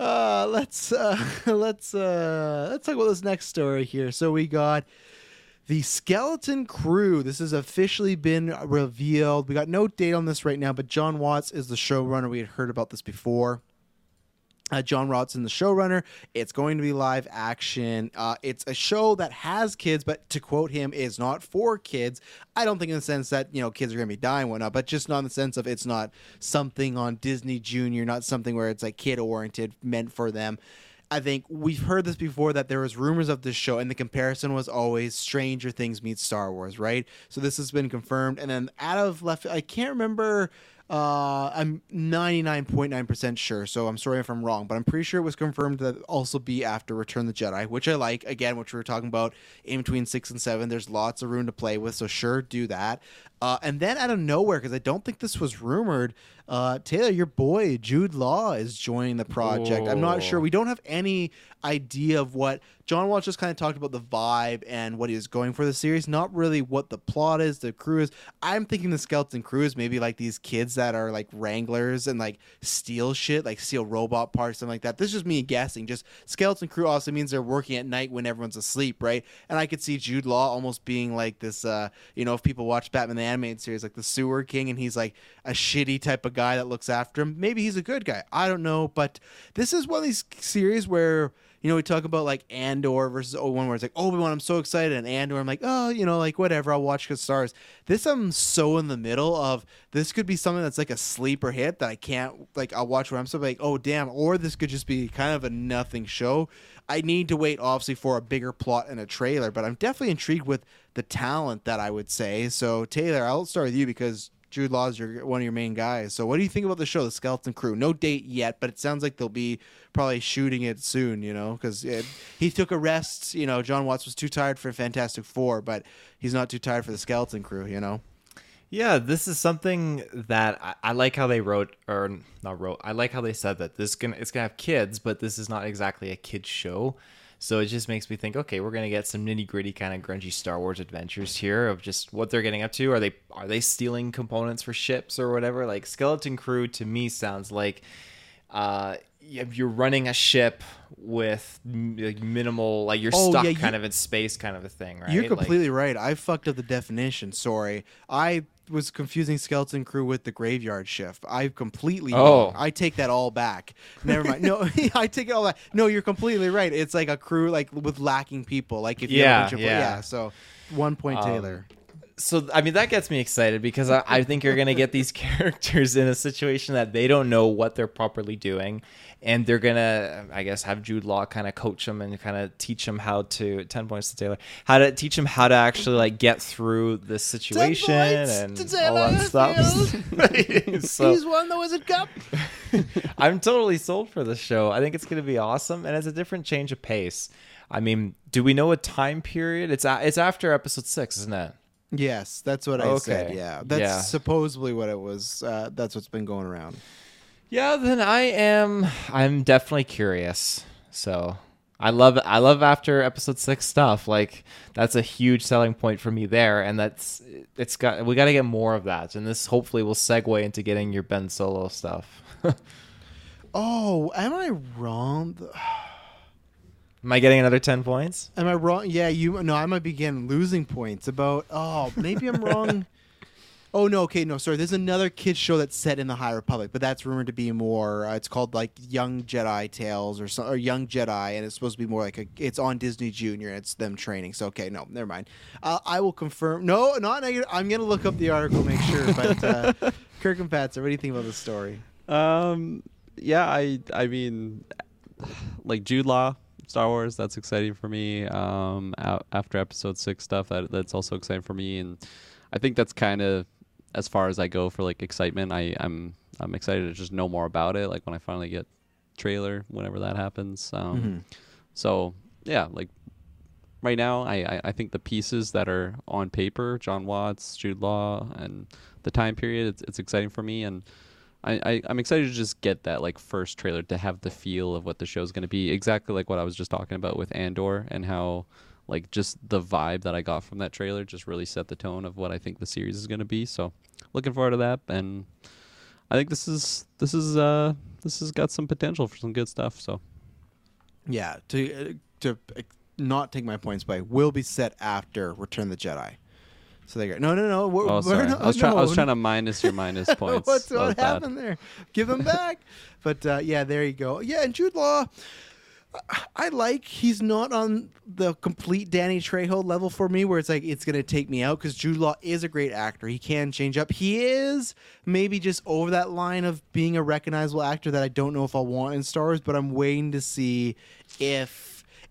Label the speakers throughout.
Speaker 1: Uh, let's uh, let's uh, let's talk about this next story here. So we got the Skeleton Crew. This has officially been revealed. We got no date on this right now, but John Watts is the showrunner. We had heard about this before. Uh, John Watson, the showrunner. It's going to be live action. Uh, it's a show that has kids, but to quote him, is not for kids. I don't think in the sense that you know kids are going to be dying, whatnot, but just not in the sense of it's not something on Disney Junior, not something where it's like kid oriented, meant for them. I think we've heard this before that there was rumors of this show, and the comparison was always Stranger Things meets Star Wars, right? So this has been confirmed, and then out of left, I can't remember. Uh, I'm 99.9% sure, so I'm sorry if I'm wrong, but I'm pretty sure it was confirmed that also be after Return the Jedi, which I like. Again, which we were talking about in between six and seven. There's lots of room to play with, so sure, do that. Uh, and then out of nowhere, because I don't think this was rumored, uh, Taylor, your boy Jude Law is joining the project. I'm not sure. We don't have any idea of what John Watts just kind of talked about the vibe and what he going for the series. Not really what the plot is, the crew is. I'm thinking the skeleton crew is maybe like these kids that are like wranglers and like steal shit, like steal robot parts, something like that. This is just me guessing. Just skeleton crew also means they're working at night when everyone's asleep, right? And I could see Jude Law almost being like this. Uh, you know, if people watch Batman the animated series, like the Sewer King, and he's like a shitty type of guy that looks after him. Maybe he's a good guy. I don't know, but this is one of these series where you know, we talk about like Andor versus Obi Wan, where it's like Obi Wan, I'm so excited, and Andor, I'm like, oh, you know, like whatever, I'll watch because stars. This I'm so in the middle of. This could be something that's like a sleeper hit that I can't like. I'll watch where I'm so like, oh damn, or this could just be kind of a nothing show. I need to wait, obviously, for a bigger plot and a trailer, but I'm definitely intrigued with the talent that I would say. So Taylor, I'll start with you because Jude Law is your one of your main guys. So what do you think about the show, The Skeleton Crew? No date yet, but it sounds like they'll be probably shooting it soon. You know, because he took a rest. You know, John Watts was too tired for Fantastic Four, but he's not too tired for The Skeleton Crew. You know.
Speaker 2: Yeah, this is something that I, I like how they wrote or not wrote. I like how they said that this gonna it's gonna have kids, but this is not exactly a kids show. So it just makes me think, okay, we're gonna get some nitty gritty kind of grungy Star Wars adventures here of just what they're getting up to. Are they are they stealing components for ships or whatever? Like Skeleton Crew to me sounds like uh you're running a ship with like minimal like you're
Speaker 1: Oh,
Speaker 2: stuck
Speaker 1: yeah, you-
Speaker 2: kind of in space kind of a thing right
Speaker 1: You're
Speaker 2: Like-
Speaker 1: completely right. I fucked up the definition. Sorry. I was confusing skeleton crew with the graveyard shift. I completely
Speaker 2: Oh.
Speaker 1: wrong. I take that all back. Never mind. No, I take it all back. No, you're completely right. It's like a crew like with lacking people. Like if you have
Speaker 2: Yeah,
Speaker 1: a bunch of
Speaker 2: yeah.
Speaker 1: yeah. So one point
Speaker 2: Um,
Speaker 1: Taylor.
Speaker 2: So I mean that gets me excited because I, I think you're gonna get these characters in a situation that they don't know what they're properly doing, and they're gonna I guess have Jude Law kind of coach them and kind of teach them how to ten points to Taylor how to teach them how to actually like get through this situation and all that stuff. so
Speaker 1: He's won the Wizard Cup.
Speaker 2: I'm totally sold for this show. I think it's gonna be awesome, and it's a different change of pace. I mean, do we know a time period? It's a, it's after episode six, isn't it?
Speaker 1: Yes, that's what I said. Yeah, that's
Speaker 2: Yeah.
Speaker 1: supposedly what it was. Uh, that's what's been going around.
Speaker 2: Yeah, then I am. I'm definitely curious. So I love I love after episode six stuff. Like that's a huge selling point for me there, and that's it's got we got to get more of that. And this hopefully will segue into getting your Ben Solo stuff.
Speaker 1: Oh, am I wrong?
Speaker 2: Am I getting another ten points?
Speaker 1: Am I wrong? Yeah, you. No, I might begin losing points about. Oh, maybe I'm wrong. Oh no, okay, no, sorry. There's another kids show that's set in the High Republic, but that's rumored to be more. Uh, it's called like Young Jedi Tales or some or Young Jedi, and it's supposed to be more like a. It's on Disney Junior. And it's them training. So okay, no, never mind. Uh, I will confirm. No, not negative. I'm gonna look up the article, make sure. But uh, Kirk and Patzer, what do you think about the story?
Speaker 3: Um, yeah, I I mean, like Jude Law, Star Wars, that's exciting for me. Um, out, after Episode Six stuff, that that's also exciting for me, and I think that's kind of as far as I go for like excitement. I I'm I'm excited to just know more about it. Like when I finally get trailer, whenever that happens. Um,
Speaker 1: Mhm.
Speaker 3: so yeah, like right now, I, I, I think the pieces that are on paper, John Watts, Jude Law, and the time period, it's, it's exciting for me. And I, I, I'm excited to just get that like first trailer to have the feel of what the show's going to be. Exactly like what I was just talking about with Andor and how like just the vibe that I got from that trailer just really set the tone of what I think the series is going to be. So looking forward to that. And I think this is, this is, uh, this has got some potential for some good stuff. So
Speaker 1: Yeah, to uh, to uh, not take my points by will be set after Return the Jedi. So they go, no, no, no. We're,
Speaker 3: Oh,
Speaker 1: we're not-
Speaker 3: I was trying. I was trying to minus your minus points.
Speaker 1: What's what
Speaker 3: bad.
Speaker 1: happened there? Give them back. but uh, yeah, there you go. Yeah, and Jude Law, I- I like he's not on the complete Danny Trejo level for me, where it's like it's gonna take me out because Jude Law is a great actor. He can change up. He is maybe just over that line of being a recognizable actor that I don't know if I'll want in stars, but I'm waiting to see if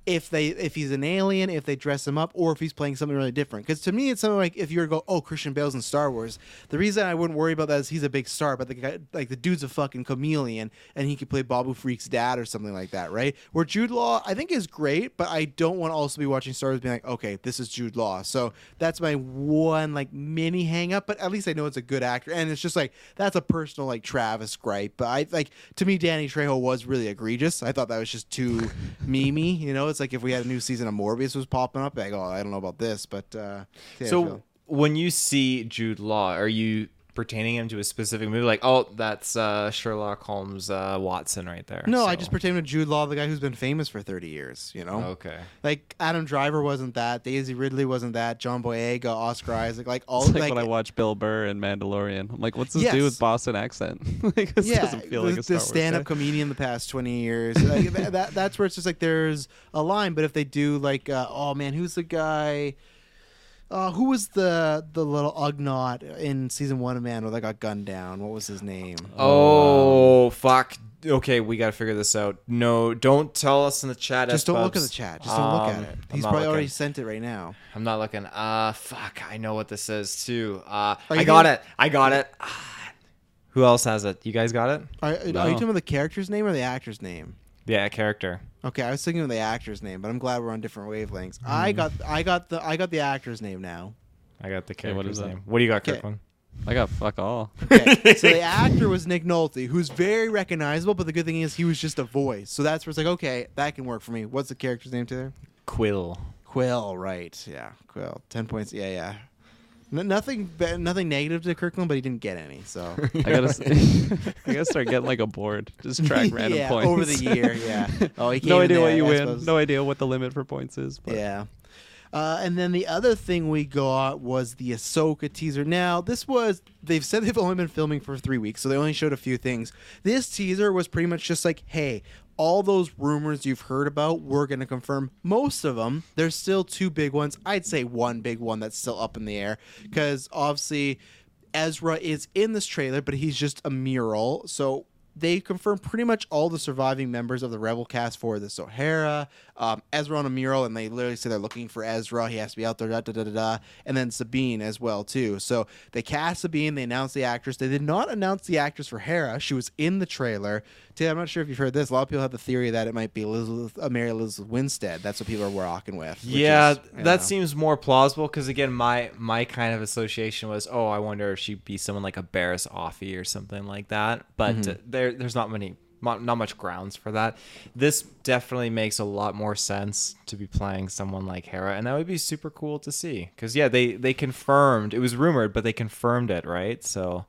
Speaker 1: if they if he's an alien, if they dress him up, or if he's playing something really different. Because to me, it's something like if you were to go, oh, Christian Bale's in Star Wars. The reason I wouldn't worry about that is he's a big star, but the guy, like the dude's a fucking chameleon, and he could play Babu Frik's dad or something like that, right? Where Jude Law, I think is great, but I don't want to also be watching Star Wars being like, okay, this is Jude Law. So that's my one like mini hang up, but at least I know it's a good actor, and it's just like that's a personal like Travis gripe. But I like to me, Danny Trejo was really egregious. I thought that was just too memey. You know, it's like if we had a new season of Morbius was popping up, like, oh, I don't know about this, but uh,
Speaker 2: so
Speaker 1: feel-
Speaker 2: when you see Jude Law, are you pertaining him to a specific movie? Like, oh, that's uh, Sherlock Holmes uh, Watson right there.
Speaker 1: no, I just pertain to Jude Law, the guy who's been famous for thirty years. You know,
Speaker 2: Okay.
Speaker 1: Like Adam Driver wasn't that, Daisy Ridley wasn't that, John Boyega, Oscar Isaac, like all
Speaker 3: It's like,
Speaker 1: like,
Speaker 3: when I watch Bill Burr and Mandalorian. I'm like, what's this
Speaker 1: Yes.
Speaker 3: do with Boston accent? like, this
Speaker 1: yeah,
Speaker 3: doesn't feel
Speaker 1: the,
Speaker 3: like a Star
Speaker 1: the stand-up
Speaker 3: guy.
Speaker 1: comedian the past 20 years like, that, that- that's where it's just like there's a line but if they do like uh, oh man who's the guy uh, who was the the little ugnaught in season one of Mando that got gunned down? What was his name?
Speaker 2: Oh, fuck. Okay, we got to figure this out. No, don't tell us in the chat.
Speaker 1: Just don't look at the chat. Just don't look at
Speaker 2: Um,
Speaker 1: it. He's probably already sent it right now.
Speaker 2: I'm not looking. Uh, fuck. I know what this is too. Uh, I got
Speaker 1: gonna-
Speaker 2: it. I got it. Ah, Who else has it? You guys got it?
Speaker 1: Are, are you
Speaker 2: No.
Speaker 1: talking about the character's name or the actor's name?
Speaker 2: Yeah, character.
Speaker 1: Okay, I was thinking of the actor's name, but I'm glad we're on different wavelengths.
Speaker 2: Mm.
Speaker 1: I got I got the I got the actor's name now.
Speaker 2: I got the
Speaker 3: Okay, what
Speaker 2: character's
Speaker 3: is that?
Speaker 2: name. What do you got,
Speaker 1: Okay.
Speaker 2: Kirkland?
Speaker 3: I got fuck all.
Speaker 1: Okay, so the actor was Nick Nolte, who's very recognizable, but the good thing is he was just a voice. So that's where it's like, okay, that can work for me. What's the character's name, Taylor?
Speaker 2: Kuiil.
Speaker 1: Kuiil, right? Yeah, Kuiil. Ten points. Yeah, yeah. N- nothing, ba- nothing negative to Kirkland, but he didn't get any. So
Speaker 3: I gotta, s- I gotta start getting like a board. Just track random
Speaker 1: Yeah,
Speaker 3: points
Speaker 1: over the year, yeah. Oh, he came
Speaker 3: no idea
Speaker 1: there,
Speaker 3: what you
Speaker 1: I
Speaker 3: win.
Speaker 1: suppose.
Speaker 3: No idea what the limit for points is. But
Speaker 1: Yeah. Uh, and then the other thing we got was the Ahsoka teaser. Now, this was, they've said they've only been filming for three weeks, so they only showed a few things. This teaser was pretty much just like, hey, all those rumors you've heard about, we're going to confirm most of them. There's still two big ones. I'd say one big one that's still up in the air, because obviously Ezra is in this trailer, but he's just a mural. So they confirmed pretty much all the surviving members of the Rebel cast for the So Hera, um, Ezra on a mural, and they literally say they're looking for Ezra. He has to be out there, da da da da da. And then Sabine as well too. So they cast Sabine. They announced the actress. They did not announce the actress for Hera. She was in the trailer. I'm not sure if you've heard this. A lot of people have the theory that it might be Elizabeth, uh, Mary Elizabeth Winstead. That's what people are rocking with.
Speaker 2: Yeah,
Speaker 1: is,
Speaker 2: that
Speaker 1: know.
Speaker 2: seems more plausible because again, my my kind of association was, oh, I wonder if she'd be someone like a Barriss Offee or something like that. But
Speaker 1: Mhm.
Speaker 2: uh, there, there's not many, not, not much grounds for that. This definitely makes a lot more sense to be playing someone like Hera, and that would be super cool to see. Because yeah, they they confirmed it was rumored, but they confirmed it, right? So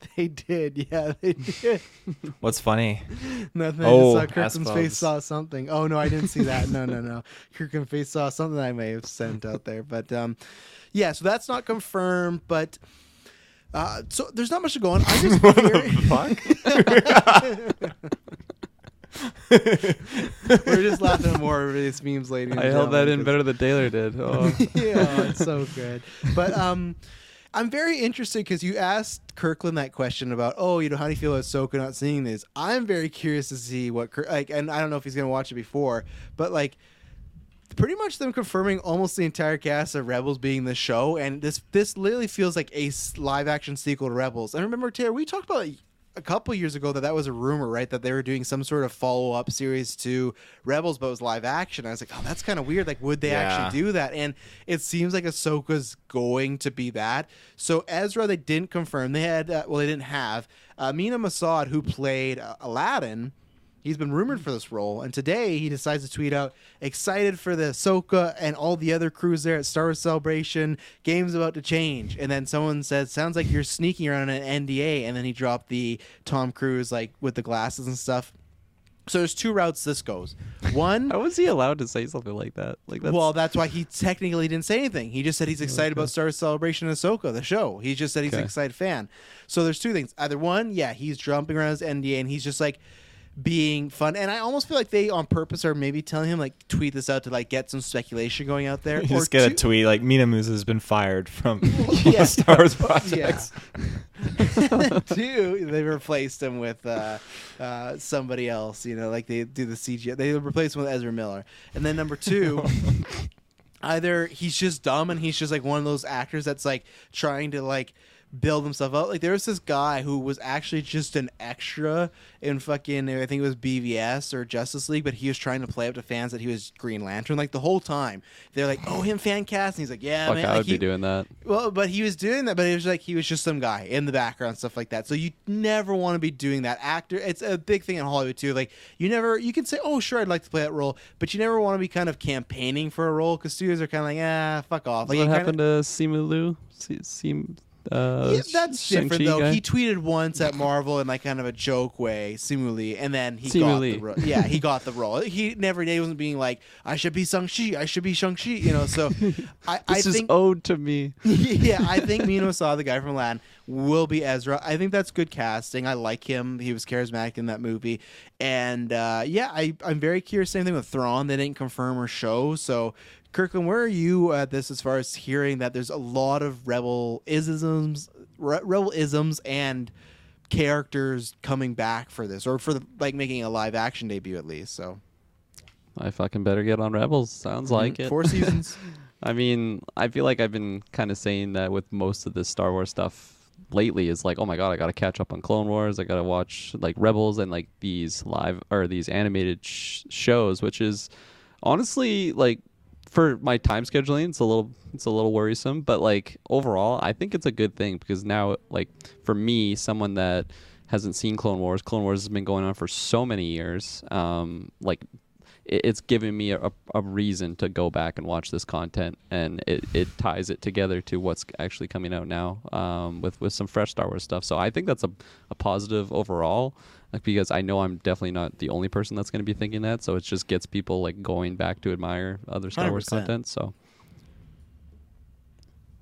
Speaker 1: They did, yeah, they did.
Speaker 2: what's funny?
Speaker 1: Nothing.
Speaker 2: Oh,
Speaker 1: I just saw Kirkland's face saw something. Oh no, I didn't see that. No, no, no. Kirkland's face saw something I may have sent out there, but um, yeah. So that's not confirmed, but. Uh, so there's not much to go on. I'm just We're just laughing at more of these memes, ladies.
Speaker 3: I held that in better than Taylor did. Oh.
Speaker 1: yeah, it's so good. But um, I'm very interested because you asked Kirkland that question about, oh, you know, how do you feel about Ahsoka not seeing this? I'm very curious to see what, Kirk, like, and I don't know if he's gonna watch it before, but like, pretty much them confirming almost the entire cast of Rebels being the show, and this this literally feels like a live action sequel to Rebels. And remember, Taylor, we talked about. A couple years ago, that that was a rumor, right? That they were doing some sort of follow up series to Rebels, but it was live action. I was like, oh, that's kind of weird. Like, would they
Speaker 2: Yeah.
Speaker 1: actually do that? And it seems like Ahsoka's going to be that. So Ezra, they didn't confirm. They had, uh, well, they didn't have uh, Mena Massoud, who played uh, Aladdin. He's been rumored for this role, and today he decides to tweet out, "Excited for the Ahsoka and all the other crews there at Star Wars Celebration. Game's about to change." And then someone says, "Sounds like you're sneaking around an NDA." And then he dropped the Tom Cruise like with the glasses and stuff. So there's two routes this goes. One,
Speaker 3: How was he allowed to say something like that? Like that's
Speaker 1: well, that's why he technically didn't say anything. He just said he's excited about Star Wars Celebration and Ahsoka, the show. He just said he's an excited fan. So there's two things. Either one, yeah, he's jumping around his NDA and he's just like being fun. And I almost feel like they on purpose are maybe telling him like tweet this out to like get some speculation going out there.
Speaker 2: You just get a tweet like Mena Massoud has been fired from
Speaker 1: Yeah.
Speaker 2: Star Wars projects.
Speaker 1: Two, they replaced him with uh, uh, somebody else. You know, like they do the CGI. They replaced him with Ezra Miller. And then number two, either he's just dumb and he's just like one of those actors that's like trying to like build himself up. Like there was this guy who was actually just an extra in fucking I think it was BVS or Justice League, but he was trying to play up to fans that he was Green Lantern like the whole time. They're like, "Oh, him fan cast," and he's like, "Yeah,
Speaker 3: Fuck,
Speaker 1: man."
Speaker 3: I
Speaker 1: like,
Speaker 3: would
Speaker 1: he-
Speaker 3: be doing that.
Speaker 1: well, but he was doing that, but it was like he was just some guy in the background, stuff like that. So you never want to be doing that. Actor, it's a big thing in Hollywood too. Like you never, you can say, "Oh, sure, I'd like to play that role," but you never want to be kind of campaigning for a role because studios are kind of like, "Ah, fuck off." Like
Speaker 3: what
Speaker 1: you kinda-
Speaker 3: happened to Simu Liu? Si- Sim, uh,
Speaker 1: yeah, that's different though.
Speaker 3: guy?
Speaker 1: He tweeted once at Marvel in like kind of a joke way, Simu Liu, and then he
Speaker 3: Simu
Speaker 1: got the role. Yeah, he got the role. He never he wasn't being like, "I should be Shang Chi. I should be Shang Chi." You know. So I, I think
Speaker 3: owed to me.
Speaker 1: yeah, I think Mena Massoud the guy from Aladdin will be Ezra. I think that's good casting. I like him. He was charismatic in that movie, and uh, yeah, I I'm very curious. Same thing with Thrawn. They didn't confirm or show. So, Kirkland, where are you at this as far as hearing that there's a lot of rebel isms, re- rebel isms, and characters coming back for this, or for the, like making a live action debut at least. So
Speaker 3: I fucking better get on Rebels. Sounds like
Speaker 1: Mhm.
Speaker 3: it.
Speaker 1: Four seasons.
Speaker 3: I mean, I feel like I've been kind of saying that with most of the Star Wars stuff lately. Is like, oh my god, I got to catch up on Clone Wars. I got to watch like Rebels and like these live or these animated sh- shows, which is honestly like for my time scheduling, it's a little it's a little worrisome. But like overall, I think it's a good thing because now, like for me, someone that hasn't seen Clone Wars, Clone Wars has been going on for so many years. Um, like it, it's giving me a, a reason to go back and watch this content, and it, it ties it together to what's actually coming out now um, with with some fresh Star Wars stuff. So I think that's a, a positive overall, like because I know I'm definitely not the only person that's going to be thinking that. So it just gets people like going back to admire other Star Wars
Speaker 1: 100%.
Speaker 3: content. So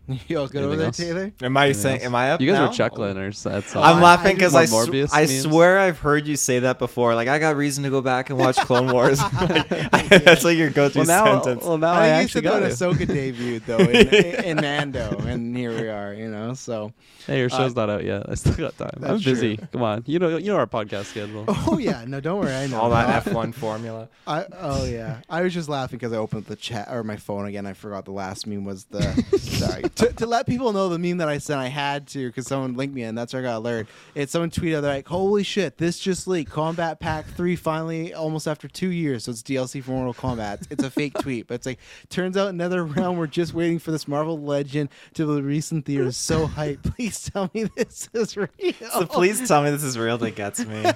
Speaker 1: You all good over
Speaker 3: Anything
Speaker 1: there,
Speaker 3: else?
Speaker 1: Taylor?
Speaker 2: Am I
Speaker 3: Anything
Speaker 2: saying?
Speaker 3: else?
Speaker 2: Am I up?
Speaker 3: You guys
Speaker 2: now?
Speaker 3: were chuckling, or so that's all.
Speaker 2: I'm laughing because I,
Speaker 3: More
Speaker 2: sw- I
Speaker 3: memes?
Speaker 2: swear I've heard you say that before. Like I got reason to go back and watch Clone Wars. That's like your go-to
Speaker 3: Well, now,
Speaker 2: sentence.
Speaker 3: well, now
Speaker 1: I,
Speaker 3: I,
Speaker 1: think you
Speaker 3: actually
Speaker 1: said
Speaker 3: got
Speaker 1: when
Speaker 3: it.
Speaker 1: Ahsoka debuted though in, in Mando, and here we are. You know, so
Speaker 3: Hey, your
Speaker 1: Uh,
Speaker 3: show's not out yet. I still got time. I'm
Speaker 1: that's
Speaker 3: busy.
Speaker 1: true.
Speaker 3: Come on, you know, you know our podcast schedule.
Speaker 1: Oh yeah, no, don't worry. I know
Speaker 2: All that
Speaker 1: Uh,
Speaker 2: F1 formula.
Speaker 1: I oh yeah, I was just laughing because I opened the chat or my phone again. I forgot the last meme was the sorry to, to let people know the meme that I sent. I had to because someone linked me and that's where I got alert. It's someone tweeted they're like, "Holy shit, this just leaked! Combat Pack Three finally almost after two years. So it's DLC for Mortal Kombat. It's a fake tweet, but it's like turns out another round. We're just waiting for this Marvel Legend to be released in theaters. So hype! Please tell me this is real.
Speaker 2: So please tell me this is real. That gets me.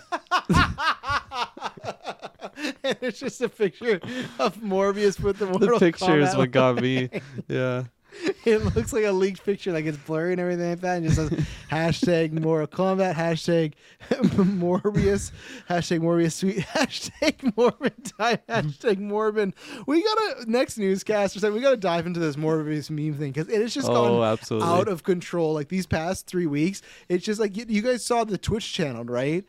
Speaker 1: and it's just a picture of Morbius with the Mortal the
Speaker 3: picture is what got me. Yeah.
Speaker 1: It looks like a leaked picture, like it's blurry and everything like that, and just says hashtag Mortal Kombat, hashtag Morbius, hashtag Morbius Sweet, hashtag Morbin time, hashtag Morbin. We gotta next newscast or something. We gotta dive into this Morbius meme thing because it is just
Speaker 3: Oh,
Speaker 1: gone
Speaker 3: absolutely.
Speaker 1: out of control. Like these past three weeks, it's just like you, you guys saw the Twitch channel, right?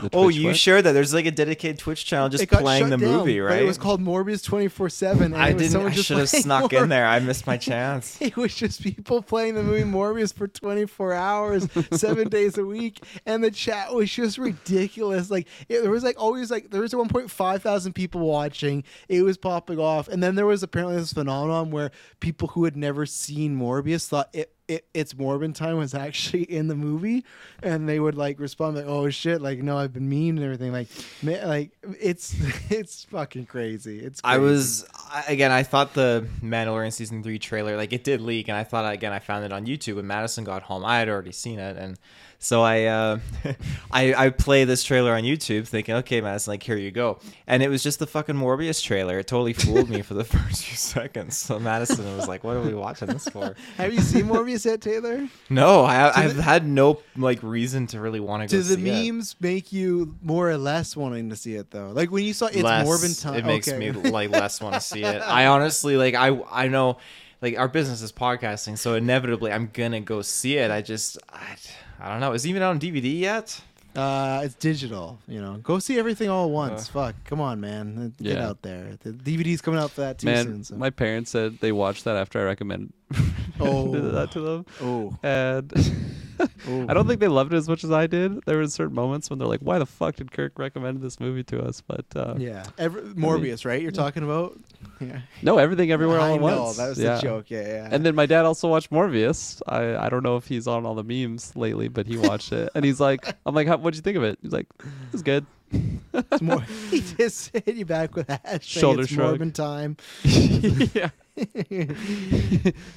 Speaker 3: The
Speaker 2: oh, you
Speaker 3: what?
Speaker 2: shared that? There's like a dedicated Twitch channel just playing the
Speaker 1: down,
Speaker 2: movie,
Speaker 1: but
Speaker 2: right?
Speaker 1: It was called Morbius twenty four seven.
Speaker 2: I didn't. I should have snuck in there. I missed my chance.
Speaker 1: It was just people playing the movie Morbius for 24 hours, seven days a week, and the chat was just ridiculous. Like it, there was like always like there was 1.5 thousand people watching. It was popping off, and then there was apparently this phenomenon where people who had never seen Morbius thought it. It, it's Morbin time was actually in the movie, and they would like respond like, "Oh shit!" Like, no, I've been mean and everything. Like, man, like it's it's fucking crazy. It's
Speaker 2: I was I- again. I thought the Mandalorian season three trailer, like it did leak, and I thought again I found it on YouTube when Madison got home. I had already seen it, and so I uh, I I play this trailer on YouTube, thinking, okay, Madison, like here you go, and it was just the fucking Morbius trailer. It totally fooled me for the first few seconds. So Madison was like, "What are we watching this for?"
Speaker 1: Have you seen Morbius yet, Taylor?
Speaker 2: No, I, I've
Speaker 1: the-
Speaker 2: had no like reason to really want to go see it.
Speaker 1: Do the
Speaker 2: see it.
Speaker 1: memes make you more or less wanting to see it though? Like when you saw it's
Speaker 2: less,
Speaker 1: Morbin time,
Speaker 2: It makes
Speaker 1: okay.
Speaker 2: me like less want to see it. I honestly like I I know like our business is podcasting, so inevitably I'm gonna go see it. I just I, I don't know. Is it even out on DVD yet?
Speaker 1: Uh, it's digital. You know, go see everything all at once. Fuck, come on, man, get
Speaker 3: Yeah.
Speaker 1: out there. The DVD's coming out for that too
Speaker 3: Man,
Speaker 1: soon. So.
Speaker 3: my parents said they watched that after I recommended
Speaker 1: Oh.
Speaker 3: did that to them.
Speaker 1: Oh.
Speaker 3: And I don't think they loved it as much as I did. There were certain moments when they're like, "Why the fuck did Kirk recommend this movie to us?" But uh,
Speaker 1: yeah, Every, Morbius, right? You're talking about? Yeah.
Speaker 3: No, everything everywhere all
Speaker 1: I
Speaker 3: at once.
Speaker 1: that was the joke, yeah, yeah.
Speaker 3: And then my dad also watched Morbius. I I don't know if he's on all the memes lately, but he watched it, and he's like, "I'm like, How, what'd you think of it?" He's like, "It's good."
Speaker 1: It's more. he just hit you back with a hashtag.
Speaker 3: Shoulder
Speaker 1: it's
Speaker 3: shrug.
Speaker 1: Morbin time.
Speaker 3: yeah.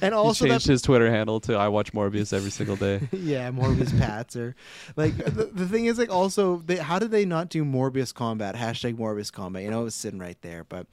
Speaker 1: and also
Speaker 3: he
Speaker 1: that
Speaker 3: changed his Twitter handle to "I watch Morbius every single day."
Speaker 1: yeah, Morbius Pats or like the, the thing is like also they how did they not do Morbius combat hashtag Morbius combat? You know, it was sitting right there, but